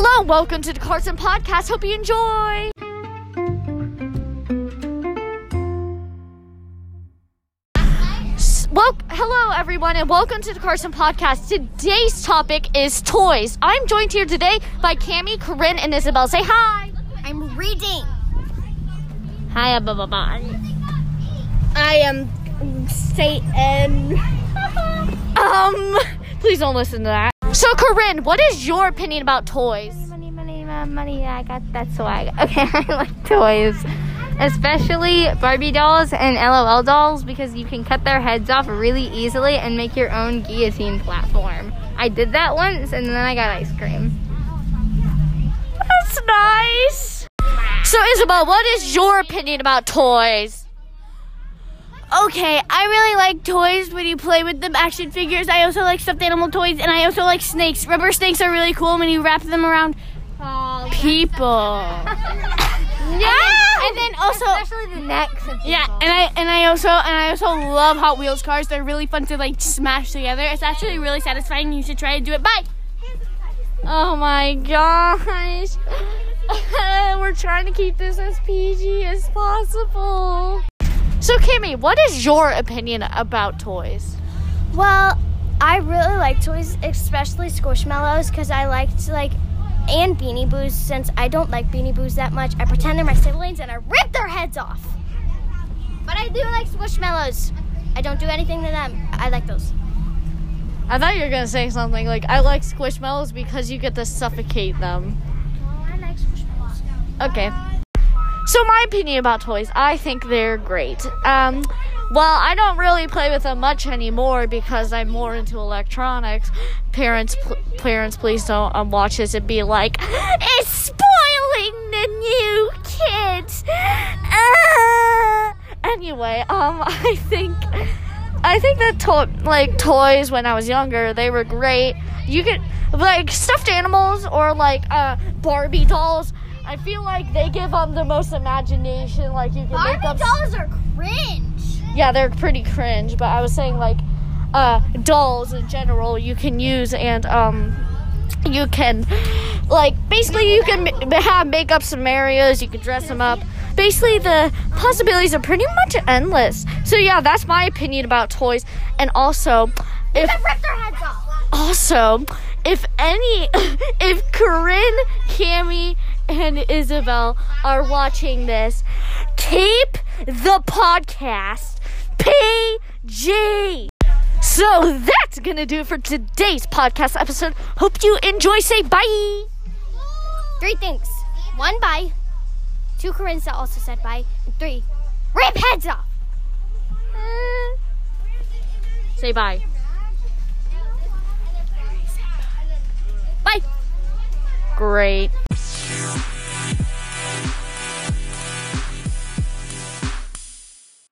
Hello, welcome to the Carson Podcast. Hope you enjoy. Well, hello everyone, and welcome to the Carson Podcast. Today's topic is toys. I'm joined here today by Cami, Corinne, and Isabel. Say hi. I'm reading. Hi, blah. I am Satan. Um, please don't listen to that. So, Corinne, what is your opinion about toys? money, money, money, money. I got that swag. Okay, I like toys, especially Barbie dolls and LOL dolls because you can cut their heads off really easily and make your own guillotine platform. I did that once, and then I got ice cream. That's nice. So, Isabel, what is your opinion about toys? Okay, I really like toys when you play with them, action figures. I also like stuffed animal toys, and I also like snakes. Rubber snakes are really cool when you wrap them around people. Yeah, ah! and then also especially the necks. Yeah, and I and I also and I also love Hot Wheels cars. They're really fun to like smash together. It's actually really satisfying. You should try to do it. Bye. Oh my gosh. We're trying to keep this as PG as possible. So, Kimmy, what is your opinion about toys? Well, I really like toys, especially Squishmallows, because I like to like, and Beanie Boos. Since I don't like Beanie Boos that much, I pretend they're my siblings and I rip their heads off. But I do like Squishmallows. I don't do anything to them. I like those. I thought you were going to say something like, I like Squishmallows because you get to suffocate them. I like Squishmallows. Okay. So my opinion about toys, I think they're great. Um, well, I don't really play with them much anymore because I'm more into electronics. Parents, pl- parents, please don't um, watch this and be like, "It's spoiling the new kids." Ah. Anyway, um, I think, I think that to- like toys when I was younger, they were great. You could like stuffed animals or like uh Barbie dolls. I feel like they give them the most imagination. Like you can make them. Barbie dolls are cringe. Yeah, they're pretty cringe. But I was saying like uh, dolls in general you can use and um you can like basically you can ma- have makeup scenarios. You can dress them up. Basically, the possibilities are pretty much endless. So yeah, that's my opinion about toys. And also, if Rip their heads off. also, if any, if Corinne, Cami, and Isabel are watching this, keep the podcast PG. So that's gonna do it for today's podcast episode. Hope you enjoy. Say bye. Three things. One, bye. Two, Corinne also said bye. And three, rip heads off. Say bye. Bye. Great.